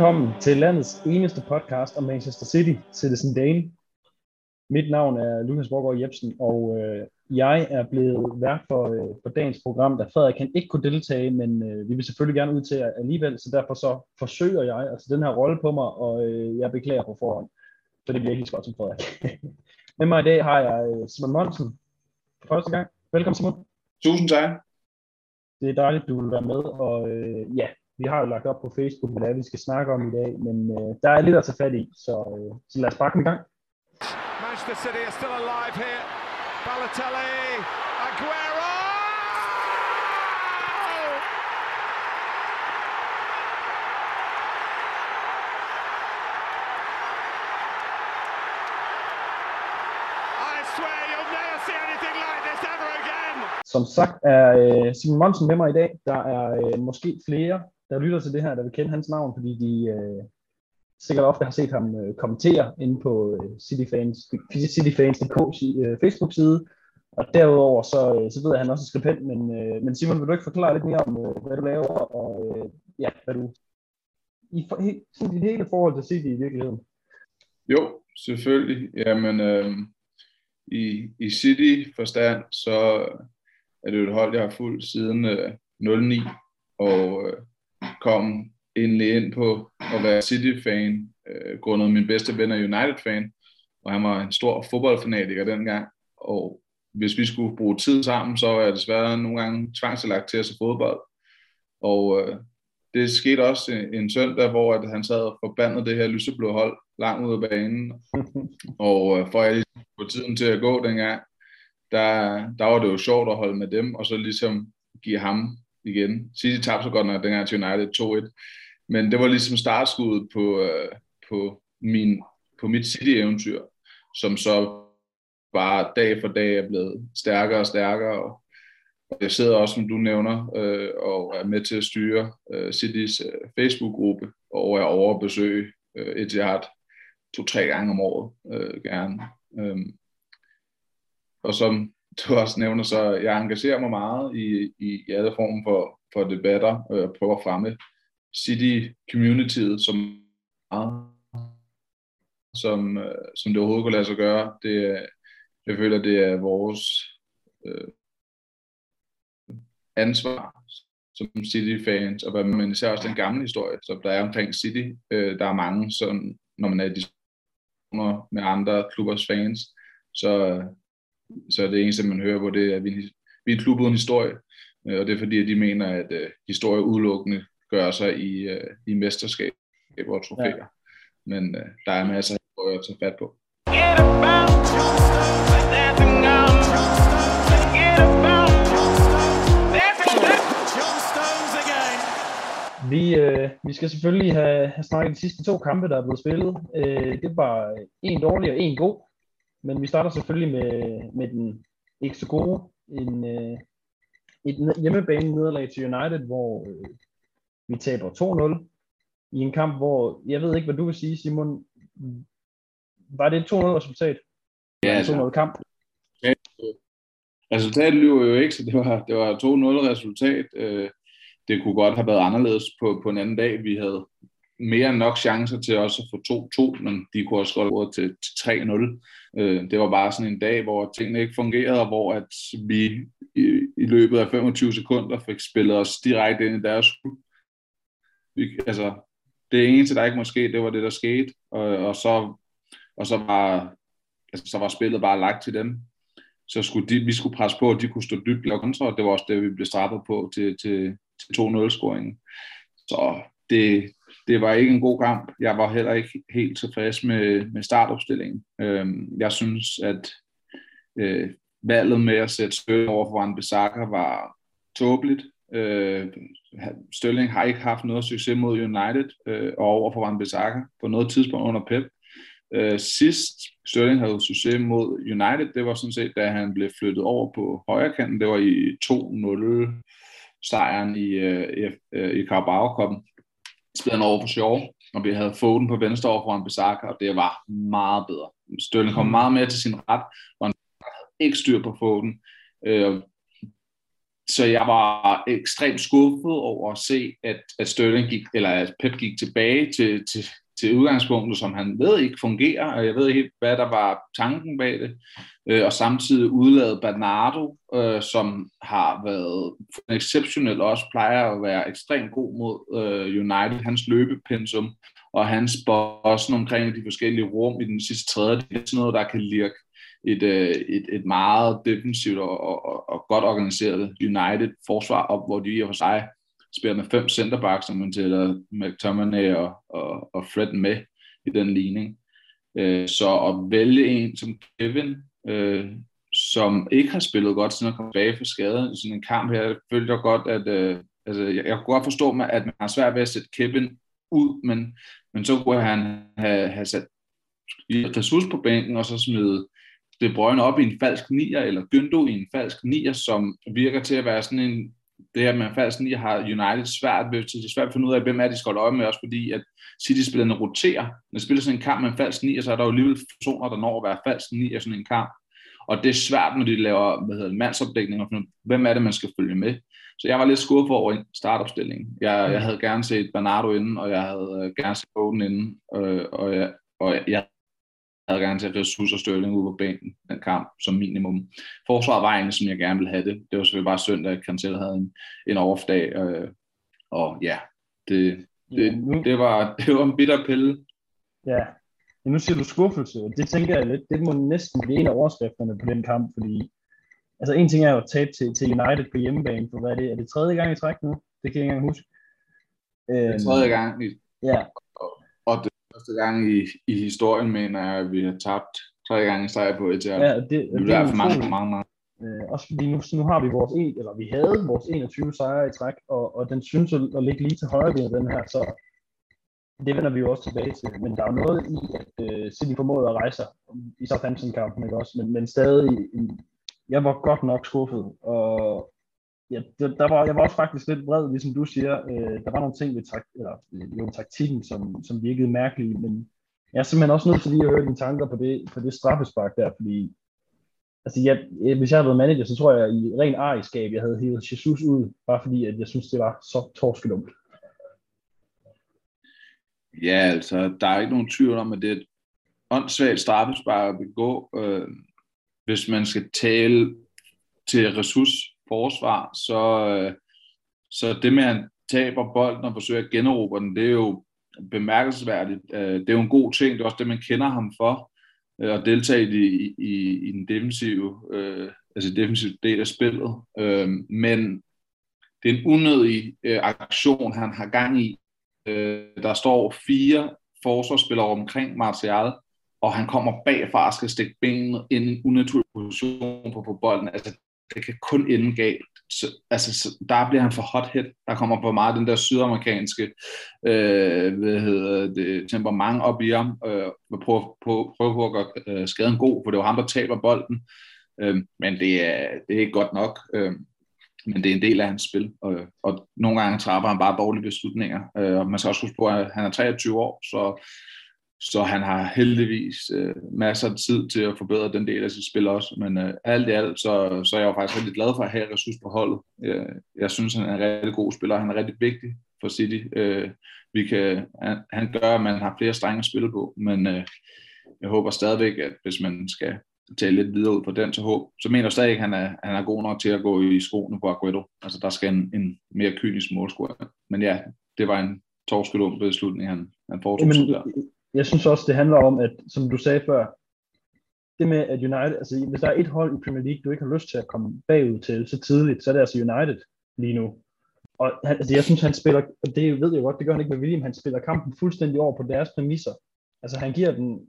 Velkommen til landets eneste podcast om Manchester City, Citizen Dane. Mit navn er Lukas Borgård Jebsen, og øh, jeg er blevet vært for, øh, for dagens program, da Frederik kan ikke kunne deltage, men øh, vi vil selvfølgelig gerne ud til alligevel, så derfor så forsøger jeg at tage den her rolle på mig, og øh, jeg beklager på forhånd, for det bliver ikke så godt som Frederik. Med mig i dag har jeg øh, Simon Monsen for første gang. Velkommen Simon. Tusind tak. Det er dejligt, du vil være med, og øh, ja, vi har jo lagt op på Facebook, hvad det er, vi skal snakke om i dag, men øh, der er lidt at tage fat i, så, øh, så lad os bare komme i gang. Manchester City are still alive here. Balotelli, Aguero! Som sagt er øh, Simon Monsen med mig i dag. Der er øh, måske flere, der lytter til det her, der vil kende hans navn, fordi de øh, sikkert ofte har set ham øh, kommentere inde på øh, Cityfans, Cityfans.dk øh, Facebook-side. Og derudover så, øh, så ved jeg, at han også er skribent, men, øh, men Simon, vil du ikke forklare lidt mere om, øh, hvad du laver, og øh, ja, hvad du i, for, he, sådan i hele forhold til City i virkeligheden? Jo, selvfølgelig. Jamen, øh, i, i City-forstand, så er det jo et hold, jeg har fulgt siden øh, 09, og øh, kom endelig ind på at være City-fan, øh, grundet min bedste ven er United-fan, og han var en stor fodboldfanatiker dengang, og hvis vi skulle bruge tid sammen, så var jeg desværre nogle gange tvangselagt til at se fodbold. Og øh, det skete også en, en søndag, hvor at han sad og forbandede det her lyseblå hold langt ud af banen. og øh, for at jeg få tiden til at gå dengang, der, der var det jo sjovt at holde med dem, og så ligesom give ham igen. City tabte så godt nok dengang til United 2-1, men det var ligesom startskuddet på, øh, på, min, på mit City-eventyr, som så bare dag for dag er blevet stærkere og stærkere, og jeg sidder også, som du nævner, øh, og er med til at styre øh, Citys øh, Facebook-gruppe, og er over at besøge øh, Etihad to-tre gange om året, øh, gerne. Øhm, og som du også nævner, så jeg engagerer mig meget i, i, i alle former for, for debatter, øh, og jeg prøver at fremme City-communityet som meget, som, øh, som det overhovedet kan lade sig gøre. Det, jeg føler, det er vores øh, ansvar som City-fans, og hvad man især også den gamle historie, som der er omkring City. Øh, der er mange, som, når man er i diskussioner med andre klubbers fans, så så det eneste, man hører på, det er, at vi, vi er et klub uden historie. Øh, og det er fordi, at de mener, at uh, historie udelukkende gør sig i, uh, i mesterskab og trofæer. Ja. Men uh, der er masser af historie at tage fat på. Vi, øh, vi skal selvfølgelig have, have snakket de sidste to kampe, der er blevet spillet. Øh, det var en dårlig og en god. Men vi starter selvfølgelig med, med den ikke så gode. En, øh, et hjemmebane nederlag til United, hvor øh, vi taber 2-0 i en kamp, hvor, jeg ved ikke, hvad du vil sige, Simon, var det et 2-0 resultat? Ja, altså, 2-0 kamp? Ja, resultatet lyver jo ikke, så det var, det var 2-0 resultat. Øh, det kunne godt have været anderledes på, på en anden dag. Vi havde mere end nok chancer til også at få 2-2, men de kunne også godt til, til 3-0. Øh, det var bare sådan en dag, hvor tingene ikke fungerede, og hvor at vi i, i løbet af 25 sekunder fik spillet os direkte ind i deres vi, altså, det eneste, der ikke måske, det var det, der skete, og, og, så, og så, var, altså, så var spillet bare lagt til dem. Så skulle de, vi skulle presse på, at de kunne stå dybt og kontra, og det var også det, vi blev straffet på til, til, til 2-0-scoringen. Så det, det var ikke en god kamp. Jeg var heller ikke helt tilfreds med, med startopstillingen. Øh, jeg synes, at øh, valget med at sætte Stølling over for Van Bissaka var tåbeligt. Øh, Stølling har ikke haft noget succes mod United øh, og over for Van Bissaka på noget tidspunkt under Pep. Øh, sidst Stølling havde succes mod United, det var sådan set, da han blev flyttet over på højre kanten. Det var i 2-0 sejren i, øh, i, øh, i Carabao han over for sjov, og vi havde Foden på venstre over foran Bissaka, og det var meget bedre. Stølling kom meget mere til sin ret, og han havde ikke styr på Foden. Øh, så jeg var ekstremt skuffet over at se, at, at Sterling gik, eller at Pep gik tilbage til, til, til udgangspunktet, som han ved ikke fungerer, og jeg ved ikke, hvad der var tanken bag det, øh, og samtidig udlade Bernardo, øh, som har været exceptionel, også plejer at være ekstremt god mod øh, United, hans løbepensum, og hans bossen omkring de forskellige rum i den sidste tredje, det er sådan noget, der kan lirke et, øh, et, et meget defensivt og, og, og godt organiseret United forsvar op, hvor de i og for sig spiller med fem centerbacks, som man tæller McTominay og, og, og Fred med i den ligning. Øh, så at vælge en som Kevin, øh, som ikke har spillet godt siden han kom tilbage fra skade i sådan en kamp her, følte jeg godt, at øh, altså, jeg, jeg kunne godt forstå, mig, at man har svært ved at sætte Kevin ud, men, men så kunne han have, have sat ressource på bænken, og så smide De Bruyne op i en falsk nier, eller Gyndo i en falsk nier, som virker til at være sådan en, det her med en falsk nier har United svært ved, det er svært at finde ud af, hvem er de skal øje med, også fordi at City-spillerne roterer. Når de spiller sådan en kamp med en falsk nier, så er der jo alligevel personer, der når at være falsk nier i sådan en kamp. Og det er svært, når de laver hvad hedder, mandsopdækning, og hvem er det, man skal følge med. Så jeg var lidt skuffet over startopstillingen. Jeg, jeg havde gerne set Bernardo inden, og jeg havde øh, gerne set Foden inden, øh, og, jeg, og jeg gerne set Jesus og Sterling ude på bænken den kamp som minimum. Forsvaret var egentlig, som jeg gerne ville have det. Det var selvfølgelig bare synd, at Cancel havde en, en off-dag, øh, og ja, det, det, ja, nu... det, var, det var en bitter pille. Ja, nu siger du skuffelse, det tænker jeg lidt, det må næsten blive en af overskrifterne på den kamp, fordi altså en ting er jo at tabe til, til United på hjemmebane, for hvad er det? Er det tredje gang i træk nu? Det kan jeg ikke engang huske. Det er tredje øhm, gang. I, ja. Første gang i, i historien, mener jeg, at vi har tabt tre gange sejr på et Ja, det, det, det er for mange, mange, mange. Øh, også fordi nu, nu har vi vores en, eller vi havde vores 21 sejre i træk, og, og den synes at, at ligge lige til højre ved den her, så det vender vi jo også tilbage til. Men der er jo noget i, at uh, City formåede at rejse i Southampton-kampen, ikke også? Men, men stadig jeg var godt nok skuffet, og ja, det, der var, jeg var også faktisk lidt vred, ligesom du siger. Øh, der var nogle ting ved tak, eller, jo, taktikken, som, som virkede mærkelige, men jeg er simpelthen også nødt til lige at høre dine tanker på det, på det straffespark der, fordi altså, jeg, øh, hvis jeg havde været manager, så tror jeg i ren ariskab, jeg havde hævet Jesus ud, bare fordi at jeg synes, det var så torskedumt. Ja, altså, der er ikke nogen tvivl om, at det er et åndssvagt straffespark at begå. Øh, hvis man skal tale til forsvar, så, øh, så det med, at han taber bolden og forsøger at generobre den, det er jo bemærkelsesværdigt. Øh, det er jo en god ting, det er også det, man kender ham for, øh, at deltage i, i, i den defensive, øh, altså defensive del af spillet. Øh, men det er en unødig øh, aktion, han har gang i. Der står fire forsvarsspillere omkring Martial, og han kommer bagfra og skal stikke benet ind i en unaturlig position på, på bolden. Altså, det kan kun ende galt. Så, altså, så, der bliver han for hothead. Der kommer for meget den der sydamerikanske øh, hvad hedder det, temperament op i ham. Øh, prøve, på, prøve på at gøre øh, skaden god, for det er jo ham, der taber bolden. Øh, men det er, det er ikke godt nok. Øh, men det er en del af hans spil, og, og nogle gange træffer han bare dårlige beslutninger. Øh, og man skal også huske på, at han er 23 år, så så han har heldigvis øh, masser af tid til at forbedre den del af sit spil også. Men øh, alt i alt, så, så er jeg jo faktisk rigtig glad for at have ressourcer på holdet. Jeg, jeg synes, han er en rigtig god spiller. Han er rigtig vigtig for City. Øh, vi kan, han, han gør, at man har flere strenge at spille på, men øh, jeg håber stadigvæk, at hvis man skal tale lidt videre ud på den, så, håb, så mener jeg stadig, at han er, han er god nok til at gå i skoene på Aguero. Altså, der skal en, en mere kynisk målscore. Men ja, det var en torskedum beslutning, han, han foretog Jamen, der jeg synes også, det handler om, at som du sagde før, det med, at United, altså hvis der er et hold i Premier League, du ikke har lyst til at komme bagud til så tidligt, så er det altså United lige nu. Og han, altså jeg synes, han spiller, og det ved jeg godt, det gør han ikke med William, han spiller kampen fuldstændig over på deres præmisser. Altså han giver den,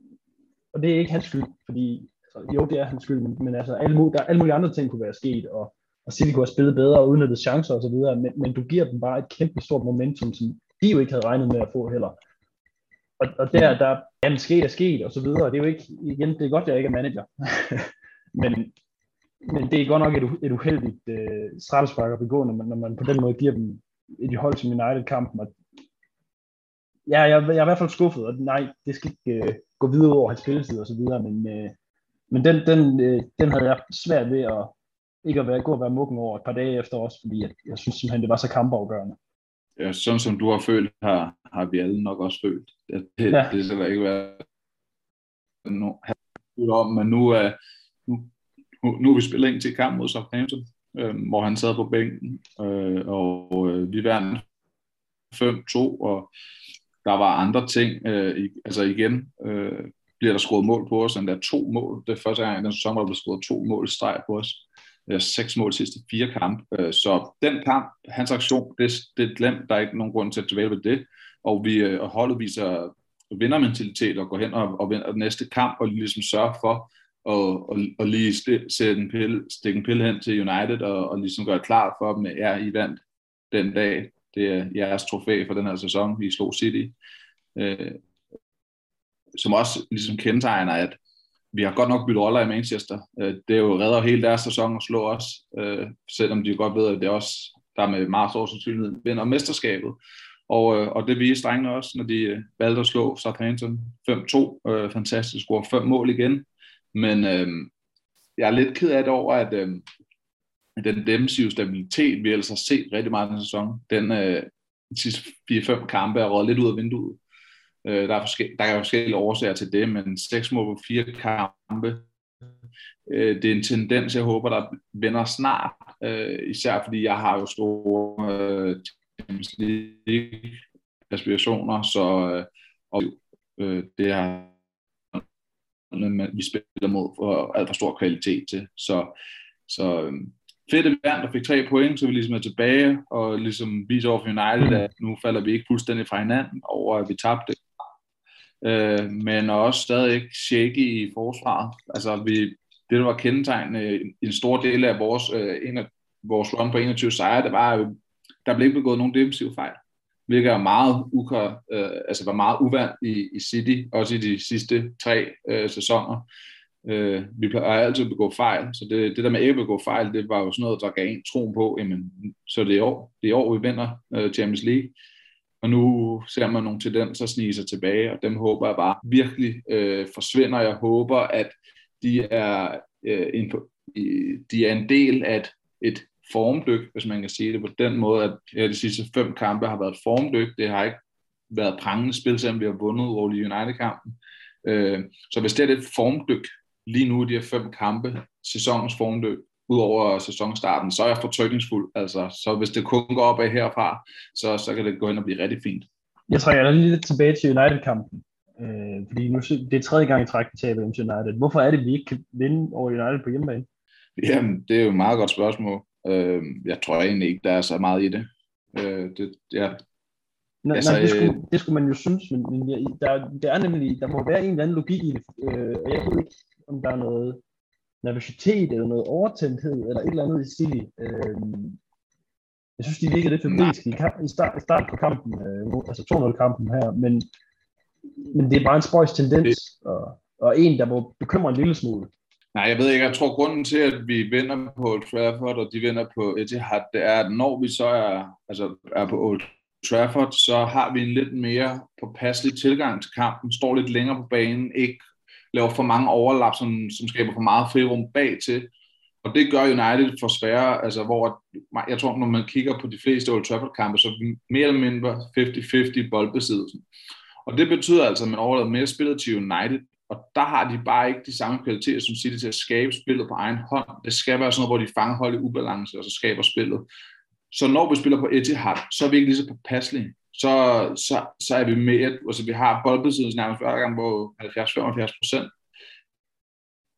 og det er ikke hans skyld, fordi, altså, jo det er hans skyld, men, men altså alle, der er alle mulige andre ting kunne være sket, og, og City kunne have spillet bedre og udnyttet chancer osv., men, men du giver dem bare et kæmpe stort momentum, som de jo ikke havde regnet med at få heller. Og, og der, der, jamen sket er sket, og så videre. Det er jo ikke, igen, det er godt, at jeg ikke er manager. men, men det er godt nok et, et uheldigt øh, straffespark at begå, når man, når man på den måde giver dem et hold som United-kampen. Og, ja, jeg, jeg er i hvert fald skuffet, og nej, det skal ikke øh, gå videre over hans spilletid og så videre, men, øh, men den, den, øh, den havde jeg svært ved at, ikke at være, gå og være mukken over et par dage efter også, fordi jeg, jeg synes simpelthen, det var så kampafgørende. Ja, sådan som du har følt, har, har vi alle nok også følt. Det, det, ja. det skal ikke være no, om, men nu, er, nu, nu, nu er vi spillet ind til kamp mod Southampton, øh, hvor han sad på bænken, øh, og øh, vi vandt 5-2, og der var andre ting. Øh, altså igen, øh, bliver der scoret mål på os, der er to mål. Det er første gang i den sæson, hvor der blev scoret to mål i streg på os. Øh, seks mål sidste fire kamp. Øh, så den kamp, hans aktion, det, det er glemt. Der er ikke nogen grund til at dvæle ved det. Og vi øh, og holdet viser vindermentalitet og går hen og, og vinder næste kamp og ligesom sørger for og, og, og lige sætte en pille, stikke en pille hen til United og, og ligesom gøre klar for dem, at ja, I vandt den dag. Det er jeres trofæ for den her sæson. I slog City. Øh, som også ligesom kendetegner, at vi har godt nok byttet roller i Manchester. Øh, det er jo redder hele deres sæson at slå os, øh, selvom de godt ved, at det er også der med meget stor sandsynlighed vinder mesterskabet. Og, øh, og det viste drengene også, når de øh, valgte at slå Southampton 5-2. Øh, fantastisk score, fem mål igen. Men øh, jeg er lidt ked af det over, at øh, den defensive stabilitet, vi ellers har set rigtig meget den sæson, den øh, de sidste 4-5 kampe er råd lidt ud af vinduet. Øh, der, er forskellige, der er forskellige årsager til det, men 6 mål på fire kampe, øh, det er en tendens, jeg håber, der vender snart, øh, især fordi jeg har jo store øh, Champions League aspirationer, så øh, og, øh, det er vi spiller mod for alt for stor kvalitet til. Så, så øh, fedt, at vi vandt og fik tre point, så vi ligesom er tilbage og ligesom viser over for United, at nu falder vi ikke fuldstændig fra hinanden over, at vi tabte. Øh, men også stadig shaky i forsvaret. Altså, vi, det, der var kendetegnende en stor del af vores, øh, en af vores run på 21 sejre, det var, at der blev ikke begået nogen defensive fejl hvilket er meget, uka, øh, altså var meget uvandt i, i City, også i de sidste tre øh, sæsoner. Øh, vi plejer altid at begå fejl, så det, det der med ikke at begå fejl, det var jo sådan noget, der gav en tro på, jamen, så det er i år, det er i år, vi vinder øh, Champions League. Og nu ser man nogle tendenser snige sig tilbage, og dem håber jeg bare virkelig øh, forsvinder. Jeg håber, at de er, øh, en, de er en del af et, et formdyk, hvis man kan sige det på den måde, at ja, de sidste fem kampe har været formdyk. Det har ikke været prangende spil, selvom vi har vundet over United-kampen. Øh, så hvis det er et formdyk lige nu, de her fem kampe, sæsonens formdyk, ud over sæsonstarten, så er jeg fortrykningsfuld. Altså, så hvis det kun går opad herfra, så, så kan det gå hen og blive rigtig fint. Jeg trækker lige lidt tilbage til United-kampen. Øh, fordi nu det er tredje gang i træk, vi taber til United. Hvorfor er det, vi ikke kan vinde over United på hjemmebane? Jamen, det er jo et meget godt spørgsmål. Øh, jeg tror egentlig ikke, der er så meget i det. Øh, det ja. Nej, altså, nej det, skulle, det skulle man jo synes, men, men der, der er nemlig, der må være en eller anden logik i det. Øh, og jeg ved ikke, om der er noget nervøsitet, eller noget overtændthed, eller et eller andet i stil. Øh, jeg synes, de virkede lidt febrilske i, i, start, i start på kampen, øh, altså 2-0-kampen her, men, men det er bare en spøjs tendens, og, og en, der må bekymre en lille smule. Nej, jeg ved ikke. Jeg tror, grunden til, at vi vinder på Old Trafford, og de vinder på Etihad, det er, at når vi så er, altså er på Old Trafford, så har vi en lidt mere påpasselig tilgang til kampen, står lidt længere på banen, ikke laver for mange overlap, som, som skaber for meget frirum bag til. Og det gør United for svære, altså hvor jeg tror, når man kigger på de fleste Old Trafford-kampe, så er mere eller mindre 50-50 boldbesiddelsen. Og det betyder altså, at man overlader mere spillet til United, og der har de bare ikke de samme kvaliteter som City til at skabe spillet på egen hånd. Det skal være sådan noget, hvor de fanger hold i ubalance, og så skaber spillet. Så når vi spiller på Etihad, så er vi ikke lige så påpasselige. Så, så, så er vi med, altså vi har boldbesiddelse nærmest hver gang på 70-75 procent.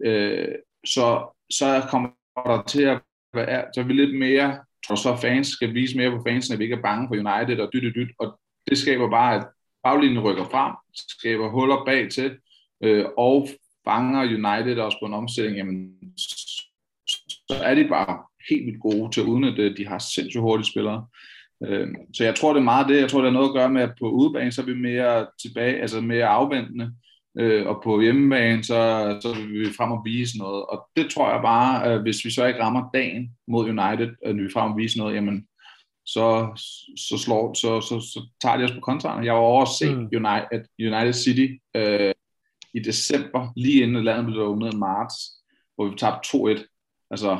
Øh, så, så kommer der til at være, så er vi lidt mere, tror så fans skal vise mere på fansen, at vi ikke er bange for United og dyt, dyt, dyt. og det skaber bare, at baglinjen rykker frem, skaber huller bag til, øh, og fanger United også på en omstilling, jamen, så er de bare helt vildt gode til at udnytte De har sindssygt hurtige spillere. Øh, så jeg tror, det er meget det. Jeg tror, det har noget at gøre med, at på udebane, så er vi mere tilbage, altså mere afventende. Øh, og på hjemmebane, så, så vil vi frem og vise noget. Og det tror jeg bare, hvis vi så ikke rammer dagen mod United, at vi frem og vise noget, jamen, så, så, slår, så, så, så tager de os på kontraren. Jeg var over at se mm. United, United City øh, i december, lige inden landet blev åbnet i marts, hvor vi tabte 2-1. Altså,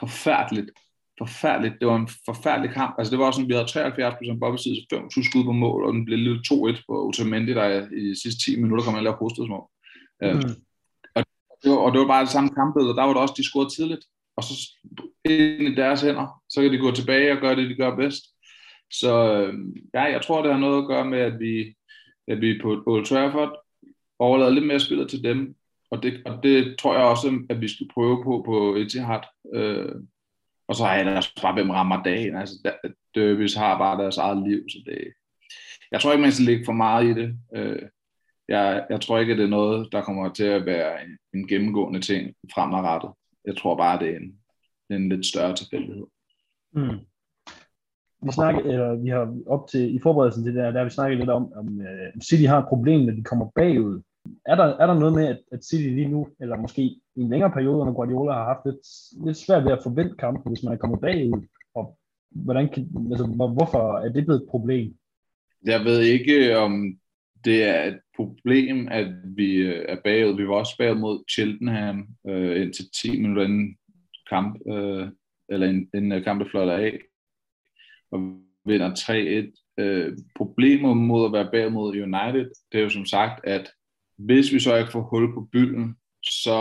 forfærdeligt. Forfærdeligt. Det var en forfærdelig kamp. Altså det var sådan, vi havde 73 procent boldbesiddelse, 25 skud på mål, og den blev lidt 2-1 på Otamendi, der i de sidste 10 minutter kom og lavede hovedstødsmål. Øh, mm. og, det var, og det var bare det samme kampbillede. Der var det også, de scorede tidligt, og så ind i deres hænder, så kan de gå tilbage og gøre det, de gør bedst. Så øh, ja, jeg tror, det har noget at gøre med, at vi, at vi på Old Trafford overlader lidt mere spillet til dem, og det, og det tror jeg også, at vi skal prøve på på Etihad. Øh, og så er jeg ellers bare, hvem rammer dagen. Altså, Derbys har bare deres eget liv, så det, jeg tror ikke, man skal lægge for meget i det. Øh, jeg, jeg tror ikke, at det er noget, der kommer til at være en, en gennemgående ting fremadrettet. Jeg tror bare, det er en, en lidt større tilfældighed. Mm. Vi, snakker, eller, vi har op til, i forberedelsen til det der, der har vi snakket lidt om, om uh, City har et problem, når de kommer bagud. Er der, er der noget med, at, at City lige nu, eller måske i en længere periode, når Guardiola har haft lidt, lidt svært ved at forvente kampen, hvis man er kommet bagud? Og hvordan kan, altså, hvorfor er det blevet et problem? Jeg ved ikke, om det er et problem, at vi øh, er bagud. Vi var også bagud mod Cheltenham øh, indtil 10 minutter inden kamp, øh, eller inden øh, kampen fløjter af, og vinder 3-1. Øh, problemet mod at være bagud mod United, det er jo som sagt, at hvis vi så ikke får hul på bylden, så,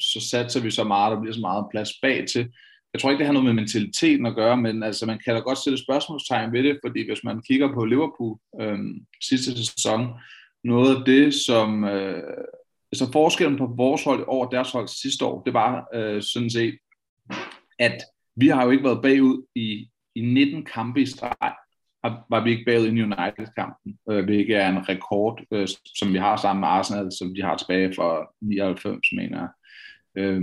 så satser vi så meget, der bliver så meget plads bag til. Jeg tror ikke, det har noget med mentaliteten at gøre, men altså, man kan da godt stille spørgsmålstegn ved det, fordi hvis man kigger på Liverpool øhm, sidste sæson, noget af det, som øh, så forskellen på vores hold over deres hold sidste år, det var øh, sådan set, at vi har jo ikke været bagud i, i 19 kampe i streg, var vi ikke bagud i United-kampen, øh, hvilket er en rekord, øh, som vi har sammen med Arsenal, som de har tilbage fra 99, mener jeg. Øh,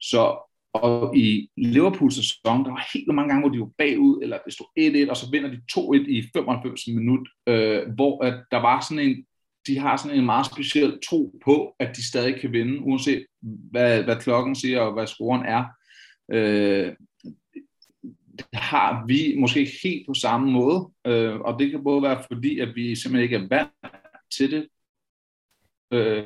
så og i Liverpools sæson, der var helt mange gange, hvor de var bagud, eller det stod 1-1, og så vinder de 2-1 i 95 minut, øh, hvor at der var sådan en, de har sådan en meget speciel tro på, at de stadig kan vinde, uanset hvad, hvad klokken siger og hvad scoren er. Øh, har vi måske ikke helt på samme måde, øh, og det kan både være fordi, at vi simpelthen ikke er vant til det. Øh,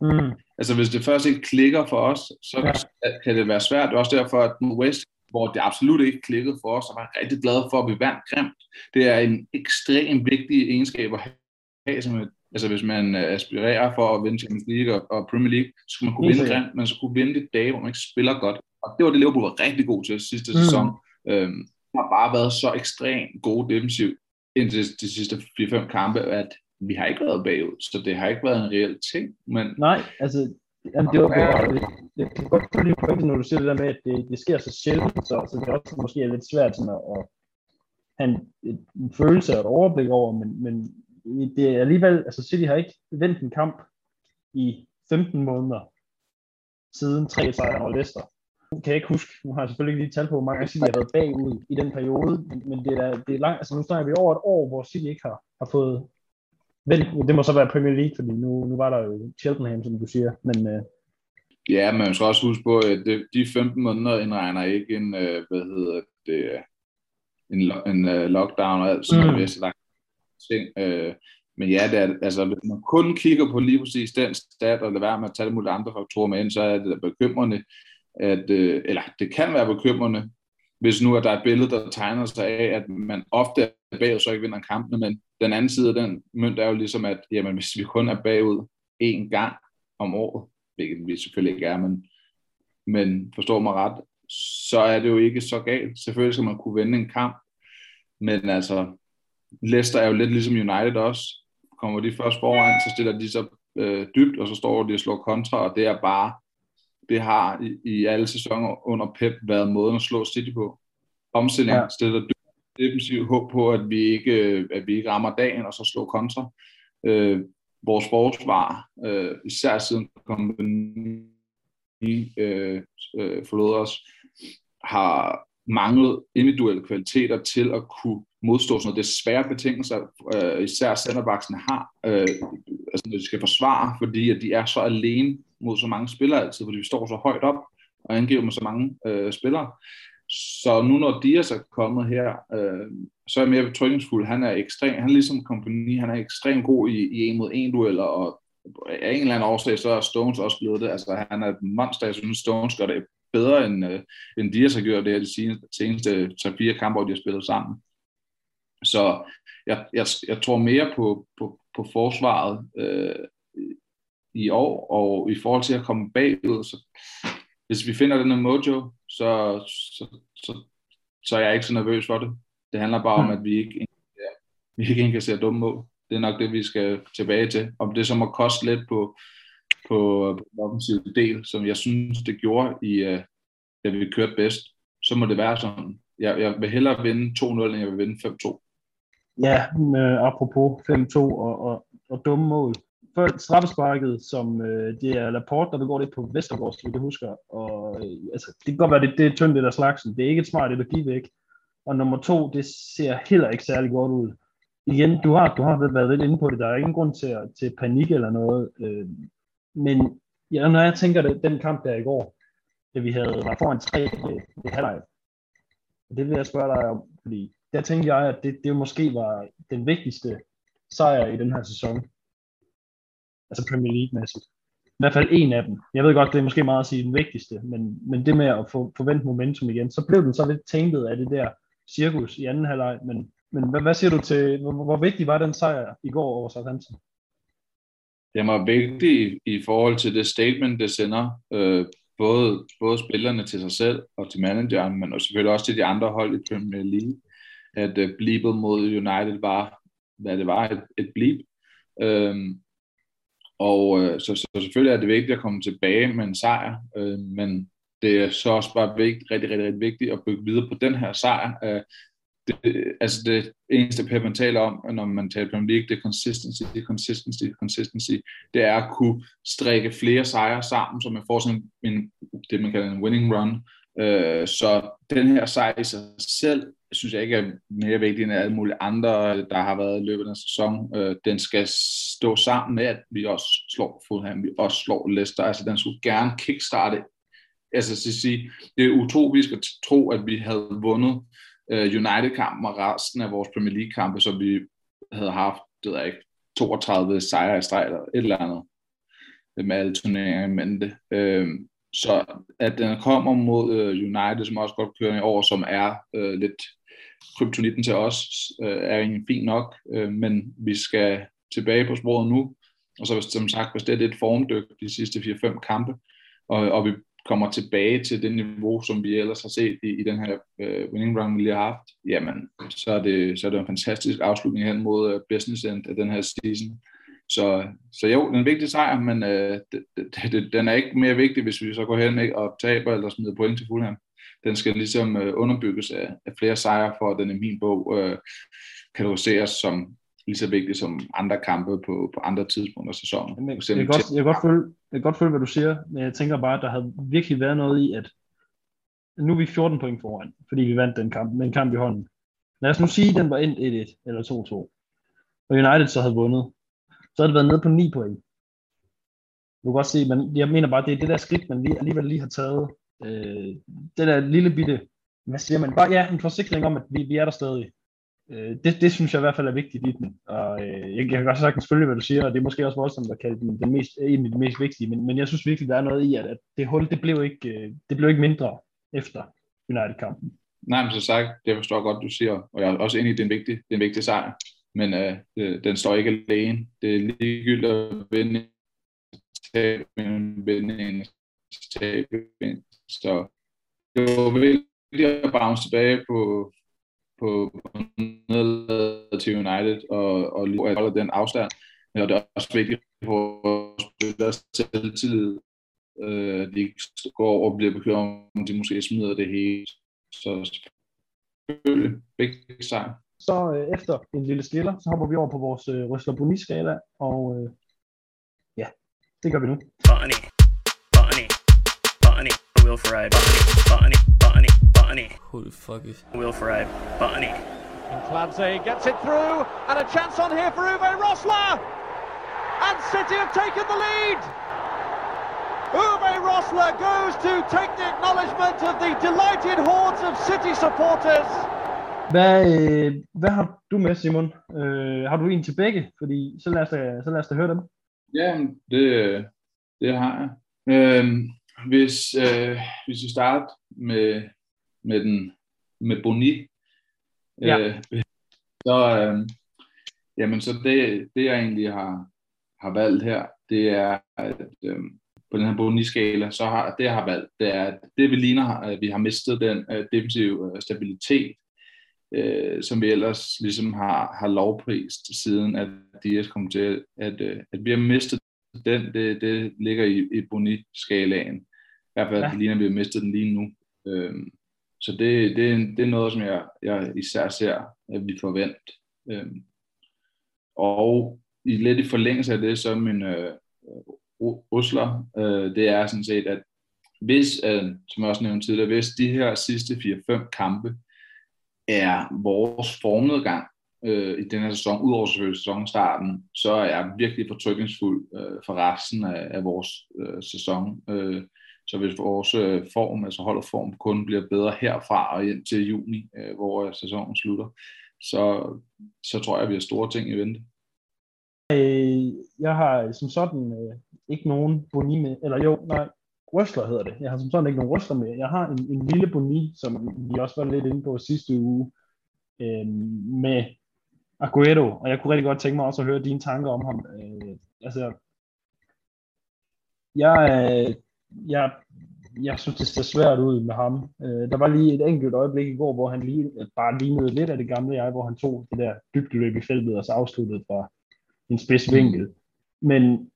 mm. Altså hvis det først ikke klikker for os, så ja. kan det være svært. Det er også derfor, at West, hvor det absolut ikke klikkede for os, så var rigtig glad for, at vi vandt grimt. Det er en ekstremt vigtig egenskab at have som et Altså hvis man øh, aspirerer for at vinde Champions League og, og Premier League, så skulle man kunne vinde grimt, men så kunne vinde de dage, hvor man ikke spiller godt. Og det var det, Liverpool var rigtig god til sidste mm. sæson. Øhm, har bare været så ekstremt gode defensiv indtil de sidste 4-5 kampe, at vi har ikke været bagud, så det har ikke været en reel ting. Men... Nej, altså Jamen, det, var, det, det, det kan godt følge pointen, når du siger det der med, at det, det sker så sjældent, så, så det er også måske er lidt svært sådan at, at have en, en følelse og et overblik over, men, men det er alligevel, altså City har ikke vendt en kamp i 15 måneder siden tre sejre over Leicester. Kan jeg ikke huske, nu har jeg selvfølgelig ikke lige tal på, hvor mange gange City har været bagud i den periode, men det er, det er langt, altså nu snakker vi over et år, hvor City ikke har, har fået vendt, det må så være Premier League, fordi nu, nu var der jo Cheltenham, som du siger, men øh, Ja, men man skal også huske på, at de 15 måneder indregner ikke en, øh, hvad hedder det, en, en uh, lockdown og alt sådan mm. noget, ting. Øh, men ja, det er, altså, hvis man kun kigger på lige præcis den stat, og lader være med at tage mulige andre faktorer med ind, så er det bekymrende, at, øh, eller det kan være bekymrende, hvis nu er der et billede, der tegner sig af, at man ofte er bagud, så ikke vinder kampene, men den anden side af den mønt er jo ligesom, at jamen, hvis vi kun er bagud én gang om året, hvilket vi selvfølgelig ikke er, men, men forstår mig ret, så er det jo ikke så galt. Selvfølgelig skal man kunne vinde en kamp, men altså, Leicester er jo lidt ligesom United også. Kommer de først foran, så stiller de sig øh, dybt, og så står de og slår kontra, og det er bare, det har i, i alle sæsoner under Pep været måden at slå City på. Omstilling ja. stiller defensivt håb på, at vi ikke, at vi ikke rammer dagen, og så slår kontra. Øh, vores forsvar, øh, især siden kompagni øh, øh, forlod os, har manglet individuelle kvaliteter til at kunne modstå sådan noget. Det er svære betingelser, øh, især centerbaksen har, øh, altså når de skal forsvare, fordi at de er så alene mod så mange spillere altid, fordi vi står så højt op og angiver med så mange øh, spillere. Så nu når Dias er kommet her, øh, så er jeg mere betrykningsfuld. Han er ekstrem, han er ligesom kompagni, han er ekstremt god i, i en mod en dueller, og af en eller anden årsag, så er Stones også blevet det. Altså, han er et monster. Jeg synes, Stones gør det bedre, end, øh, end Dias har gjort det her de seneste, seneste 3-4 kampe, hvor de har spillet sammen. Så jeg, jeg, jeg tror mere på, på, på forsvaret øh, i år, og i forhold til at komme bagud, så hvis vi finder den her mojo, så, så, så, så er jeg ikke så nervøs for det. Det handler bare om, at vi ikke, vi ikke kan se dumme mål. Det er nok det, vi skal tilbage til. Om det så må koste lidt på, på, på den offensive del, som jeg synes, det gjorde, i, uh, da vi kørte bedst, så må det være sådan. Jeg, jeg vil hellere vinde 2-0, end jeg vil vinde 5-2. Ja, med, apropos 5-2 og, og, og dumme mål. Før straffesparket, som øh, det er Laporte, der begår det på Vestergaard, som du husker. Og, øh, altså, det kan godt være, det, det er tyndt det der slagsen. Det er ikke et smart det at give væk. Og nummer to, det ser heller ikke særlig godt ud. Igen, du har, du har været lidt inde på det. Der er ingen grund til, til panik eller noget. Øh, men ja, når jeg tænker det, den kamp der i går, da vi havde var foran tre i ved halvleg, det vil jeg spørge dig om, fordi der tænkte jeg, at det, det måske var den vigtigste sejr i den her sæson. Altså Premier League-mæssigt. I hvert fald en af dem. Jeg ved godt, det er måske meget at sige den vigtigste, men, men det med at få forvente momentum igen, så blev den så lidt tænket af det der cirkus i anden halvleg, men, men hvad, hvad siger du til, hvor, hvor vigtig var den sejr i går over Southampton? Det var vigtigt i forhold til det statement, det sender øh, både, både spillerne til sig selv og til manageren, men også selvfølgelig også til de andre hold i Premier League at øh, blibet mod United var, hvad det var, et, et blib. Øhm, og øh, så, så selvfølgelig er det vigtigt at komme tilbage med en sejr, øh, men det er så også bare vigtigt, rigtig, rigtig, rigtig vigtigt at bygge videre på den her sejr. Øh, det, altså det eneste Pep man taler om, når man taler Premier League, det er consistency, consistency, consistency. Det er at kunne strikke flere sejre sammen, så man får sådan en, det man kalder en winning run. Øh, så den her sejr i sig selv synes jeg ikke er mere vigtig end alle mulige andre, der har været i løbet af sæson. Øh, den skal stå sammen med, at vi også slår Fulham, vi også slår Leicester. Altså, den skulle gerne kickstarte. Altså, så sige, det er utopisk at tro, at vi havde vundet øh, United-kampen og resten af vores Premier League-kampe, så vi havde haft, det ved jeg ikke, 32 sejre i streg eller et eller andet med alle turneringer i mente. Øh, så at den kommer mod øh, United, som også godt kører i år, som er øh, lidt kryptonitten til os, øh, er egentlig fint nok, øh, men vi skal tilbage på sporet nu, og så som sagt, hvis det er lidt formdyk de sidste 4-5 kampe, og, og vi kommer tilbage til det niveau, som vi ellers har set i, i den her øh, winning run, vi lige har haft, jamen, så er det, så er det en fantastisk afslutning hen mod uh, business end af den her season. Så, så jo, den er en vigtig sejr, men øh, det, det, den er ikke mere vigtig, hvis vi så går hen ikke, og taber eller smider point til Fulham. Den skal ligesom øh, underbygges af, af flere sejre, for at den i min bog øh, kategoriseres som lige så vigtig som andre kampe på, på andre tidspunkter af sæsonen. Jeg, jeg, jeg, godt, jeg, kan godt følge, jeg kan godt følge, hvad du siger, men jeg tænker bare, at der havde virkelig været noget i, at nu er vi 14 point foran, fordi vi vandt den kamp, med en kamp i hånden. Lad os nu sige, at den var endt 1-1 eller 2-2, og United så havde vundet så havde det været nede på 9 point. Du kan godt se, men jeg mener bare, det er det der skridt, man lige, alligevel lige har taget. Øh, det der lille bitte, hvad siger man, bare ja, en forsikring om, at vi, vi er der stadig. Øh, det, det synes jeg i hvert fald er vigtigt i den. Og øh, jeg, jeg kan godt sagtens følge, hvad du siger, og det er måske også voldsomt at kalde den, den mest, en af de mest vigtige, men, men jeg synes virkelig, der er noget i, at, at det hul, det blev ikke, øh, det blev ikke mindre efter United-kampen. Nej, men så sagt, det forstår jeg godt, du siger, og jeg er også enig i, at det er en vigtig, det er en vigtig sejr men øh, den står ikke alene. Det er ligegyldigt at vinde tab, en vinde en tabe Så det var vigtigt at bounce tilbage på, på, på nederlaget til United og, og lige holde den afstand. Og det er også vigtigt for spillers selvtillid, øh, de ikke går over og bliver bekymret om, de måske smider det hele. Så selvfølgelig vigtig sejr så øh, efter en lille skiller, så hopper vi over på vores øh, Røsler Boni-skala, og øh, ja, det gør vi nu. Bunny, bunny, bunny, Will Ferrari, bunny, bunny, bunny, bunny. Who the fuck is? Will Ferrari, bunny. And Clancy gets it through, and a chance on here for Uwe Rosler! And City have taken the lead! Uwe Rosler goes to take the acknowledgement of the delighted hordes of City supporters. Hvad, øh, hvad har du med, Simon? Øh, har du en til begge? Fordi så lad os da, så lad os da høre dem. Ja, det, det har jeg. Øh, hvis, øh, hvis vi starter med, med, den, med Boni, ja. øh, så, øh, jamen, så det, det, jeg egentlig har, har valgt her, det er, at øh, på den her Boni-skala, så har det, jeg har valgt, det er, at det vi ligner, at vi har mistet den øh, defensive øh, stabilitet, øh, som vi ellers ligesom har, har lovprist siden, at Dias kom til, at, øh, at vi har mistet den, det, det ligger i, i Boni-skalaen. I hvert fald, ja. det ligner, at vi har mistet den lige nu. Øh, så det, det, det er noget, som jeg, jeg især ser, at vi forventer. Øh, og i lidt i forlængelse af det, så min øh, Osler, øh, det er sådan set, at hvis, øh, som jeg også nævnte tidligere, hvis de her sidste 4-5 kampe er vores formnedgang øh, i den her sæson, udover selvfølgelig sæsonstarten, så er jeg virkelig fortrykningsfuld øh, for resten af, af vores øh, sæson. Øh, så hvis vores øh, form, altså holdet form, kun bliver bedre herfra og ind til juni, øh, hvor øh, sæsonen slutter, så, så tror jeg, at vi har store ting i vente. Øh, jeg har som sådan øh, ikke nogen boni med, eller jo, nej, røsler hedder det. Jeg har som sådan ikke nogen røsler med. Jeg har en, en lille boni, som vi også var lidt inde på sidste uge, øh, med Aguero, og jeg kunne rigtig godt tænke mig også at høre dine tanker om ham. Øh, altså, jeg, øh, jeg, jeg synes, det ser svært ud med ham. Øh, der var lige et enkelt øjeblik i går, hvor han lige, øh, bare lignede lidt af det gamle jeg, hvor han tog det der dybde i feltet og så afsluttede fra en spids vinkel. Men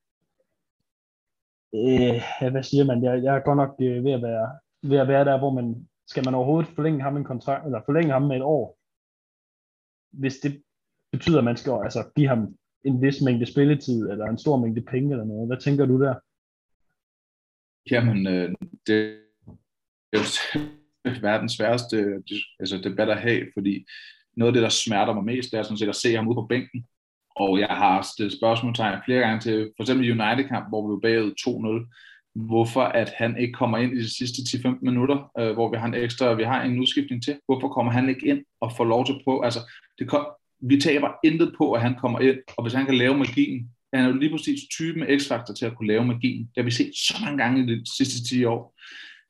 øh, hvad siger man, jeg, jeg er godt nok øh, ved, at være, ved at være der, hvor man, skal man overhovedet forlænge ham en kontrakt, eller forlænge ham med et år, hvis det betyder, at man skal altså, give ham en vis mængde spilletid, eller en stor mængde penge eller noget. Hvad tænker du der? Jamen, øh, det er verdens sværeste øh, altså, debat at have, fordi noget af det, der smerter mig mest, det er sådan set at se ham ude på bænken, og jeg har stillet spørgsmålstegn flere gange til for eksempel United-kamp, hvor vi var bagud 2-0, hvorfor at han ikke kommer ind i de sidste 10-15 minutter, øh, hvor vi har en ekstra, vi har en udskiftning til. Hvorfor kommer han ikke ind og får lov til at prøve? Altså, det kom, vi taber intet på, at han kommer ind, og hvis han kan lave magien, han er jo lige præcis typen X-faktor til at kunne lave magien. Det har vi set så mange gange i de sidste 10 år.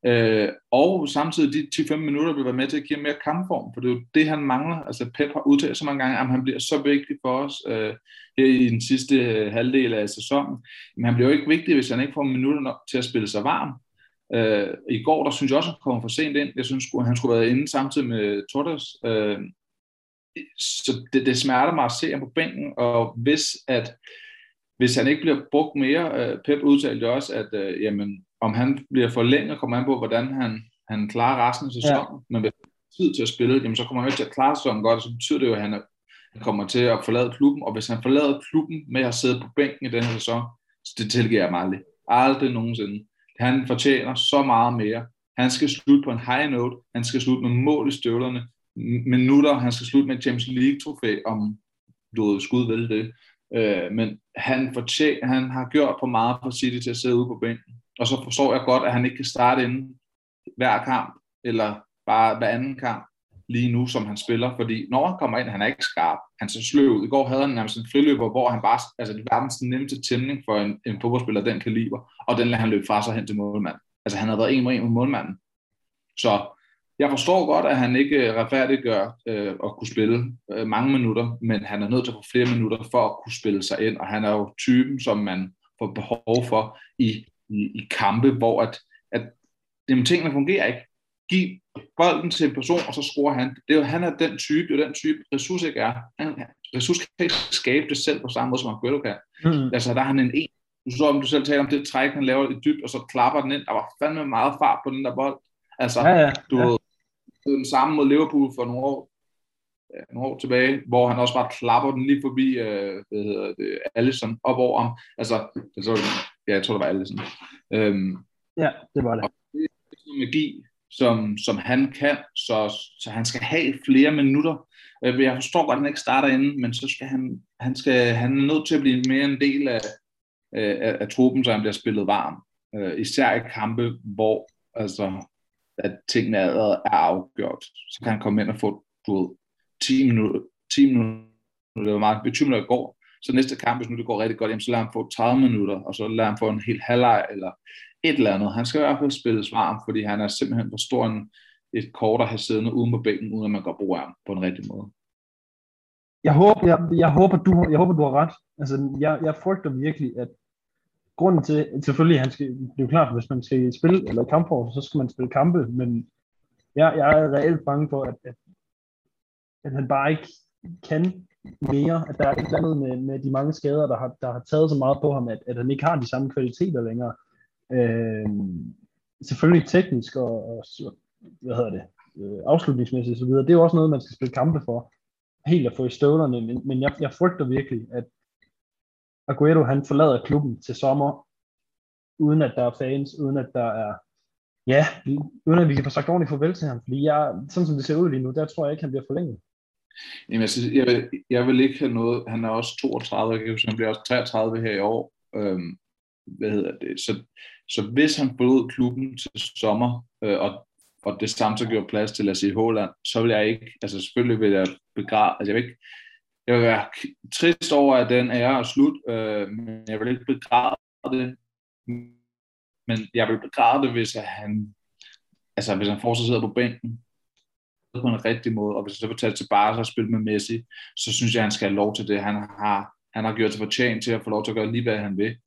Øh, og samtidig de 10-15 minutter vil være med til at give mere kampform, for det er jo det, han mangler. Altså Pep har udtalt så mange gange, at han bliver så vigtig for os øh, her i den sidste øh, halvdel af sæsonen. Men han bliver jo ikke vigtig, hvis han ikke får minutter nok til at spille sig varm. Øh, I går, der synes jeg også, at han kom for sent ind. Jeg synes, at han skulle have været inde samtidig med Torres. Øh, så det, det smerter mig at se ham på bænken, og hvis at hvis han ikke bliver brugt mere, øh, Pep udtalte også, at øh, jamen, om han bliver forlænget, kommer han på, hvordan han, han klarer resten af sæsonen. Ja. Men hvis han tid til at spille, jamen, så kommer han ikke til at klare sæsonen godt, og så betyder det jo, at han, kommer til at forlade klubben. Og hvis han forlader klubben med at sidde på bænken i den her sæson, så det tilgiver jeg mig aldrig. Aldrig nogensinde. Han fortjener så meget mere. Han skal slutte på en high note. Han skal slutte med mål i støvlerne. Minutter. Han skal slutte med Champions League-trofæ, om du ved, skud vel det. Øh, men han, fortjener, han har gjort på meget for City til at sidde ude på bænken. Og så forstår jeg godt, at han ikke kan starte inden hver kamp, eller bare hver anden kamp lige nu, som han spiller, fordi når han kommer ind, han er ikke skarp. Han ser sløv ud. I går havde han nærmest en friløber, hvor han bare, altså det verdens nemmeste tændning for en, en fodboldspiller, den kaliber, og den lader han løbe fra sig hen til målmanden. Altså han havde været en mod en med målmanden. Så jeg forstår godt, at han ikke øh, retfærdiggør øh, at kunne spille øh, mange minutter, men han er nødt til at få flere minutter for at kunne spille sig ind, og han er jo typen, som man får behov for i i, i kampe, hvor at, at jamen, tingene fungerer ikke. Giv bolden til en person, og så scorer han. Det er jo, han er den type, det er den type, ressource ikke er. Han, ressource kan ikke skabe det selv på samme måde, som Aguero kan. Mm. Altså, der er han en en. Du så, om du selv taler om det træk, han laver i dybt, og så klapper den ind. Der var fandme meget fart på den der bold. Altså, ja, ja, du ja. den samme mod Liverpool for nogle år, ja, nogle år tilbage, hvor han også bare klapper den lige forbi øh, hvad hedder det, Allison op over ham. Altså, det så, ja, jeg tror, det var Allison. Øhm, ja, det var det. Og det er magi, som, som han kan, så, så han skal have flere minutter. Øh, jeg forstår godt, at han ikke starter inden, men så skal han, han, skal, han er nødt til at blive mere en del af, af, af truppen, så han bliver spillet varm. Øh, især i kampe, hvor altså, at tingene er, er afgjort. Så kan han komme ind og få du ved, 10 minutter, 10 minutter, det var meget, 20 minutter i går, så næste kamp, hvis nu det går rigtig godt, jamen, så lader han få 30 minutter, og så lader han få en helt halvleg, eller et eller andet. Han skal i hvert fald spilles varm, fordi han er simpelthen for stor en, et kort at have siddende uden på bænken, uden at man går brug af ham på en rigtig måde. Jeg håber, jeg, jeg håber, du, jeg håber, du har ret. Altså, jeg, jeg frygter virkelig, at grunden til, selvfølgelig, han skal, det er jo klart, hvis man skal spille, eller kampfor, så skal man spille kampe, men jeg, jeg er reelt bange for, at, at, at han bare ikke kan mere, at der er et eller andet med, med de mange skader, der har, der har taget så meget på ham, at, at han ikke har de samme kvaliteter længere. Øh, selvfølgelig teknisk og, og hvad hedder det, øh, afslutningsmæssigt osv., det er jo også noget, man skal spille kampe for, helt at få i støvlerne, men, men jeg, jeg frygter virkelig, at Aguero han forlader klubben til sommer, uden at der er fans, uden at der er, ja, uden at vi kan få sagt ordentligt farvel til ham, fordi jeg, sådan som det ser ud lige nu, der tror jeg ikke, han bliver forlænget. Jamen, jeg, synes, jeg, vil, jeg vil ikke have noget, han er også 32, jeg kan huske, han bliver også 33 her i år, øhm, hvad hedder det, så, så hvis han forlod klubben til sommer, øh, og, og det samme så gjorde plads til, lad os sige, Håland, så vil jeg ikke, altså selvfølgelig vil jeg begrave, altså jeg vil ikke, jeg vil være trist over, at den er og slut, øh, men jeg vil ikke begræde det. Men jeg vil begræde det, hvis han, altså hvis han fortsat sidder på bænken på en rigtig måde, og hvis han så vil tage til Barca og spille med Messi, så synes jeg, han skal have lov til det. Han har, han har gjort sig fortjent til at få lov til at gøre lige, hvad han vil.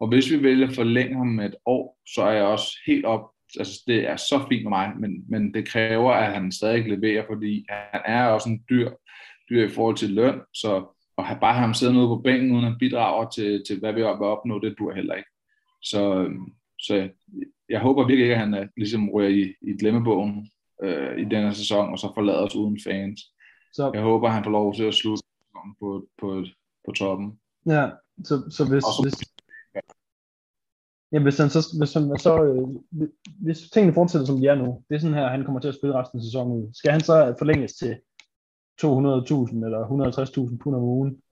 Og hvis vi vælger at forlænge ham med et år, så er jeg også helt op, altså det er så fint med mig, men, men det kræver, at han stadig leverer, fordi han er også en dyr dyr i forhold til løn, så at have bare ham siddende ude på bænken, uden at bidrage til, til hvad vi vil opnå, det dur heller ikke. Så, øhm, så jeg, jeg håber virkelig ikke, at han er, ligesom rører i, i glemmebogen øh, i denne sæson, og så forlader os uden fans. Så, jeg håber, han får lov til at slutte på, på, på toppen. Ja, så, så hvis, så, hvis, ja, hvis han så, hvis, han, så øh, hvis tingene fortsætter som de er nu, det er sådan her, han kommer til at spille resten af sæsonen skal han så forlænges til 200.000 eller 150.000 pund om ugen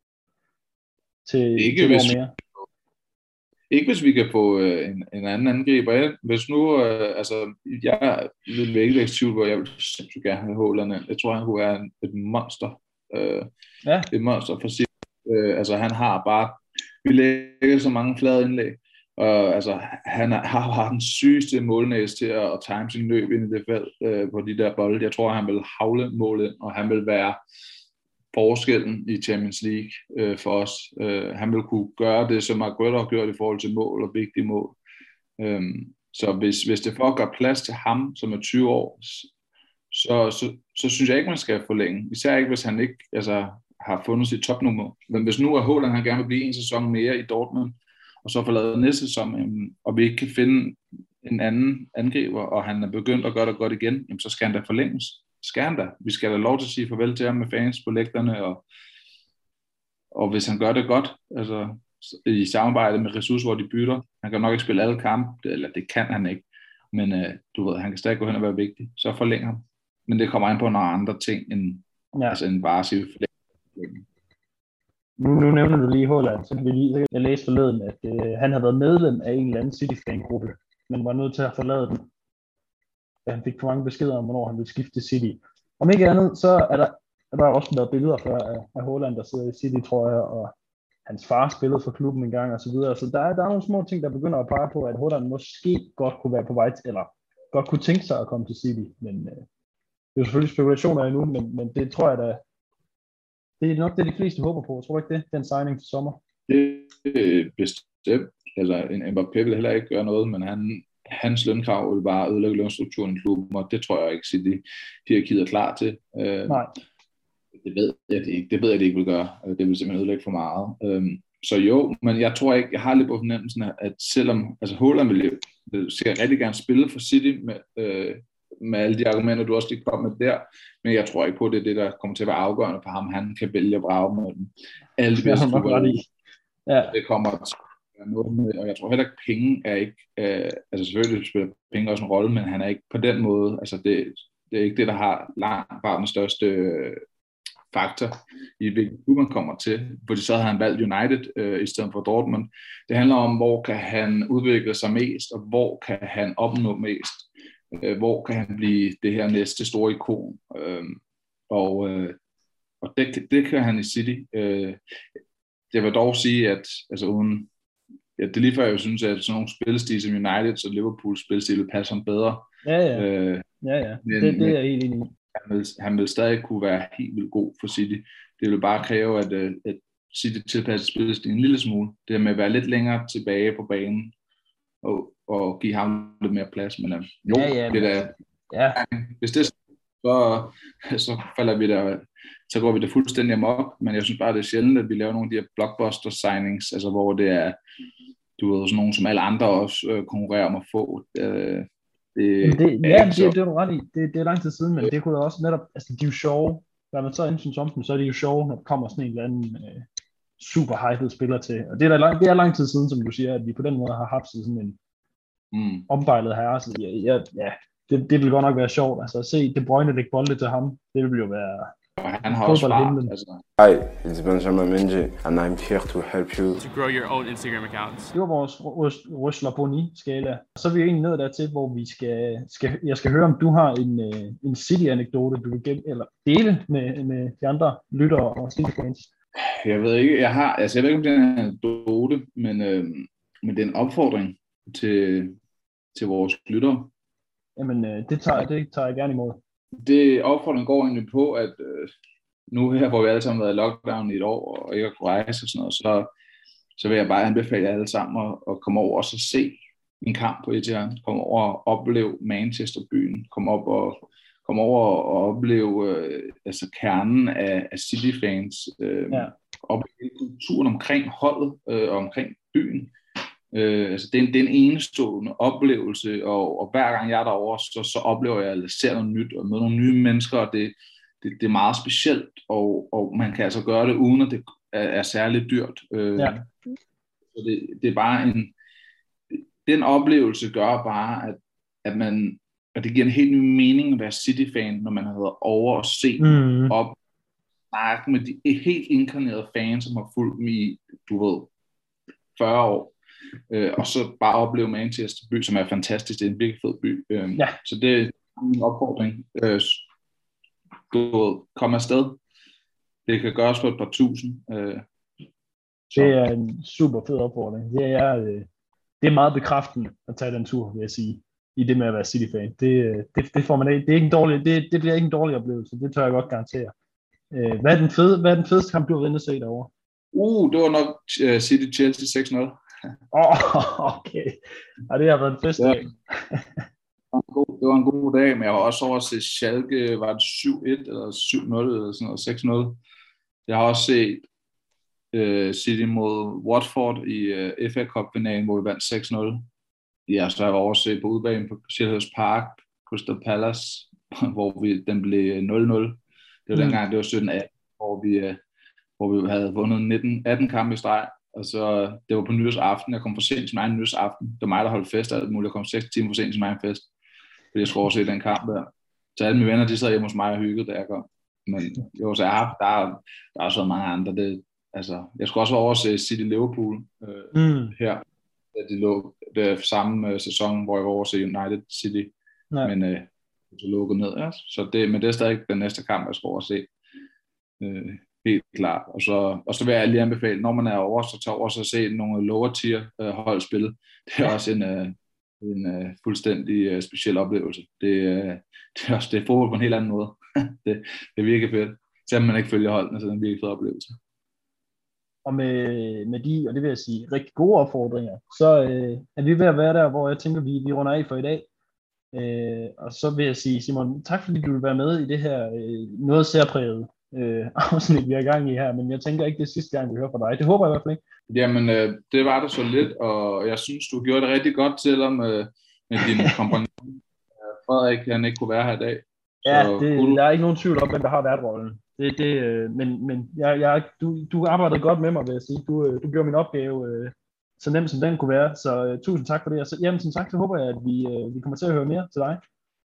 til, ikke til hvis, mere. Ikke hvis vi kan få øh, en, en anden angriber Hvis nu, øh, altså, jeg vil ikke tvivl på, jeg vil simpelthen gerne have Håland Jeg tror, han kunne være en, et monster. Øh, ja. Et monster for sig. Øh, altså, han har bare, vi lægger så mange flade indlæg. Og altså, han har, har den sygeste målnæs til at, at time sin løb ind i det felt øh, på de der bolde. Jeg tror, han vil havle målet, og han vil være forskellen i Champions League øh, for os. Øh, han vil kunne gøre det, som Aguero har gjort i forhold til mål og vigtige mål. Øh, så hvis, hvis det for at gøre plads til ham, som er 20 år, så, så, så synes jeg ikke, man skal forlænge. Især ikke, hvis han ikke altså, har fundet sit topnummer. Men hvis nu er Håland, han gerne vil blive en sæson mere i Dortmund, og så forlader næste sæson, jamen, og vi ikke kan finde en anden angriber, og han er begyndt at gøre det godt igen, jamen, så skal han da forlænges. Han da. Vi skal da lov til at sige farvel til ham med fans på lægterne, og, og hvis han gør det godt, altså i samarbejde med ressourcer, hvor de bytter, han kan nok ikke spille alle kampe, eller det kan han ikke, men uh, du ved, han kan stadig gå hen og være vigtig, så forlæng ham. Men det kommer an på nogle andre ting, end, ja. altså, end bare at sige forlæng. Nu, nu nævner du lige Håland, så vi lige, jeg læste forleden, at øh, han har været medlem af en eller anden City-fan-gruppe, men var nødt til at forlade den at han fik for mange beskeder om, hvornår han ville skifte til City. Om ikke andet, så er der, er der også været billeder fra af, af Holland, der sidder i City, tror jeg, og hans far spillede for klubben en gang og så videre. Så der er, der er nogle små ting, der begynder at pege på, at Holland måske godt kunne være på vej til, eller godt kunne tænke sig at komme til City. Men øh, det er jo selvfølgelig spekulationer endnu, men, men det tror jeg da, det er nok det, de fleste håber på. Tror du ikke det, den signing til sommer? Det er bestemt. Eller en Mbappé vil heller ikke gøre noget, men han, hans lønkrav vil bare ødelægge lønstrukturen i klubben, og det tror jeg ikke, at de, de er klar til. Øh, Nej. Det ved jeg det ikke. Det ved jeg, det ikke vil gøre. Øh, det vil simpelthen ødelægge for meget. Øhm, så jo, men jeg tror ikke, jeg har lidt på fornemmelsen, at selvom, altså Holland vil, sikkert rigtig gerne spille for City med, øh, med alle de argumenter, du også lige kom med der, men jeg tror ikke på, at det er det, der kommer til at være afgørende for ham. Han kan vælge at brage med dem. Alle de bedste klubber. Ja. Det kommer til noget med, og jeg tror heller ikke, penge er ikke, øh, altså selvfølgelig spiller penge også en rolle, men han er ikke på den måde, altså det, det er ikke det, der har langt bare den største øh, faktor i hvilken klub man kommer til, fordi så havde han valgt United øh, i stedet for Dortmund. Det handler om, hvor kan han udvikle sig mest, og hvor kan han opnå mest øh, hvor kan han blive det her næste store ikon. Øh, og øh, og det, det kan han i City. Øh, jeg vil dog sige, at altså uden, ja, det er lige før, jeg synes, at sådan nogle spilstil som United og Liverpool spilstil vil passe ham bedre. Ja, ja. Øh, ja, ja. Men, det, det er jeg helt enig i. Han vil, han vil stadig kunne være helt vildt god for City. Det vil bare kræve, at, øh, at City tilpasser spilstil en lille smule. Det er med at være lidt længere tilbage på banen og, og give ham lidt mere plads. Men uh, jo, ja, ja, det der, ja. hvis det så, så falder vi der, så går vi det fuldstændig amok, men jeg synes bare, det er sjældent, at vi laver nogle af de her blockbuster signings, altså hvor det er, du ved, sådan nogle, som alle andre også øh, konkurrerer om at få. Øh, det, det, ja, det, det, det er du ret i. Det, det er lang tid siden, men det kunne da også netop, altså de er jo sjove. Når man så synes om dem, så er de jo sjove, når der kommer sådan en eller anden øh, super hyped spiller til. Og det er, lang, det er lang tid siden, som du siger, at vi på den måde har haft sådan en mm. ombejlet herre. Så ja, ja, ja det, det vil godt nok være sjovt. Altså at se De Bruyne lægge bolde til ham, det vil jo være han har også fart, altså. Hi, it's Benjamin Menji, and I'm here to help you to grow your own Instagram accounts. Det var vores Røsler Boni skala. Så er vi egentlig ned dertil, hvor vi skal, skal, jeg skal høre, om du har en, øh, en City-anekdote, du vil gennem, eller dele med, med de andre lyttere og City-fans. Jeg ved ikke, jeg har, altså jeg ved ikke, om det er en anekdote, men, øh, men det er en opfordring til, til vores lyttere. Jamen, øh, det, tager, det tager jeg gerne imod. Det opfordring går egentlig på, at øh, nu her, hvor vi alle sammen har været i lockdown i et år, og ikke har kunnet rejse og sådan noget, så, så vil jeg bare anbefale jer alle sammen at, at komme over og så se en kamp på Etihad. Kom over og opleve Manchester-byen. Kom op og kom over og opleve øh, altså kernen af, af City-fans. Øh, ja. Opleve kulturen omkring holdet øh, og omkring byen. Øh, altså det, er en, det er en enestående oplevelse, og, og hver gang jeg er derovre, så, så oplever jeg, at jeg ser noget nyt, og møder nogle nye mennesker, og det, det, det er meget specielt, og, og man kan altså gøre det, uden at det er, er særligt dyrt. Øh, ja. Så det, det er bare en, den oplevelse gør bare, at, at man, at det giver en helt ny mening at være City-fan, når man har været over og se mm. op, snakke med de helt inkarnerede fans, som har fulgt dem i, du ved, 40 år øh, og så bare opleve Manchester by, som er fantastisk, det er en virkelig fed by. Øh, ja. Så det er en opfordring. Øh, du kom afsted. Det kan gøres for et par tusind. Øh, det er en super fed opfordring. Det er, øh, det er meget bekræftende at tage den tur, vil jeg sige, i det med at være City-fan. Det, øh, det, det, får man det, er ikke en dårlig, det, det bliver ikke en dårlig oplevelse, det tør jeg godt garantere. Øh, hvad, er den fede, hvad er den fedeste kamp, du har været inde se derovre? Uh, det var nok uh, City Chelsea 6-0. Åh, oh, okay. Ja, det har været en fest. Ja. det var en god dag, men jeg var også over at se Schalke, var det 7-1 eller 7-0 eller sådan noget, 6-0. Jeg har også set uh, City mod Watford i øh, FA Cup-finalen, hvor vi vandt 6-0. Ja, så har jeg over at se på udbanen på Sheffield Park, Crystal Palace, hvor vi, den blev 0-0. Det var mm. dengang, det var 17-18, hvor vi, uh, hvor vi havde vundet 19, 18 kampe i streg, og så, det var på nytårsaften, jeg kom for sent til mig en nytårsaften. Det var mig, der holdt fest, og alt muligt. Jeg kom 6 timer for sent til mig en fest, fordi jeg skulle overse den kamp der. Så alle mine venner, de sad hjemme hos mig og hyggede, da jeg kom. Men jo, så jeg har, der, er, der er også mange andre. Det, altså, jeg skulle også overse City Liverpool øh, mm. her. De lå det samme øh, sæson, hvor jeg var overse United City. Nej. Men øh, så lukket ned. Ja. Så det, men det er stadig den næste kamp, jeg skal overse. Øh, Helt klart. Og så, og så vil jeg lige anbefale, når man er over, så tager over og se nogle lower tier øh, hold spille. Det er ja. også en, øh, en uh, fuldstændig uh, speciel oplevelse. Det, uh, det er også det er fodbold på en helt anden måde. det, det er virkelig fedt. Selvom man ikke følger holdene, så er det en virkelig fed oplevelse. Og med, med de, og det vil jeg sige, rigtig gode opfordringer, så øh, er vi ved at være der, hvor jeg tænker, vi, vi runder af for i dag. Øh, og så vil jeg sige, Simon, tak fordi du vil være med i det her øh, noget særpræget øh, afsnit, vi er i gang i her, men jeg tænker ikke, det er sidste gang, vi hører fra dig. Det håber jeg i hvert fald ikke. Jamen, øh, det var det så lidt, og jeg synes, du gjorde det rigtig godt, selvom øh, med din kompagnon. Frederik, han ikke kunne være her i dag. Ja, det, cool. der er ikke nogen tvivl om, hvem der har været rollen. Det, det, øh, men men jeg, jeg, du, du arbejdede godt med mig, vil jeg sige. Du, øh, du gjorde min opgave øh, så nemt, som den kunne være. Så øh, tusind tak for det. Og så, jamen, som sagt, så håber jeg, at vi, øh, vi kommer til at høre mere til dig.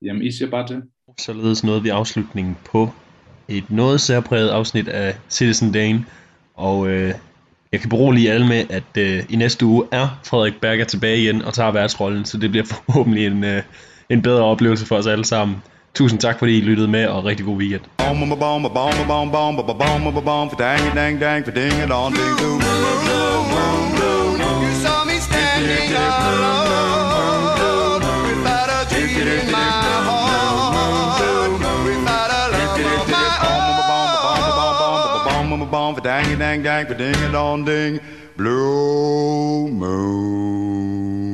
Jamen, I siger bare til. Således nåede vi afslutningen på et noget særpræget afsnit af Citizen Dane, og øh, jeg kan berolige alle med, at øh, i næste uge er Frederik Berger tilbage igen og tager værtsrollen, så det bliver forhåbentlig en, øh, en bedre oplevelse for os alle sammen. Tusind tak, fordi I lyttede med, og rigtig god weekend. You saw me standing alone bong, for dang dang dang, for ding a dong ding, blue moon.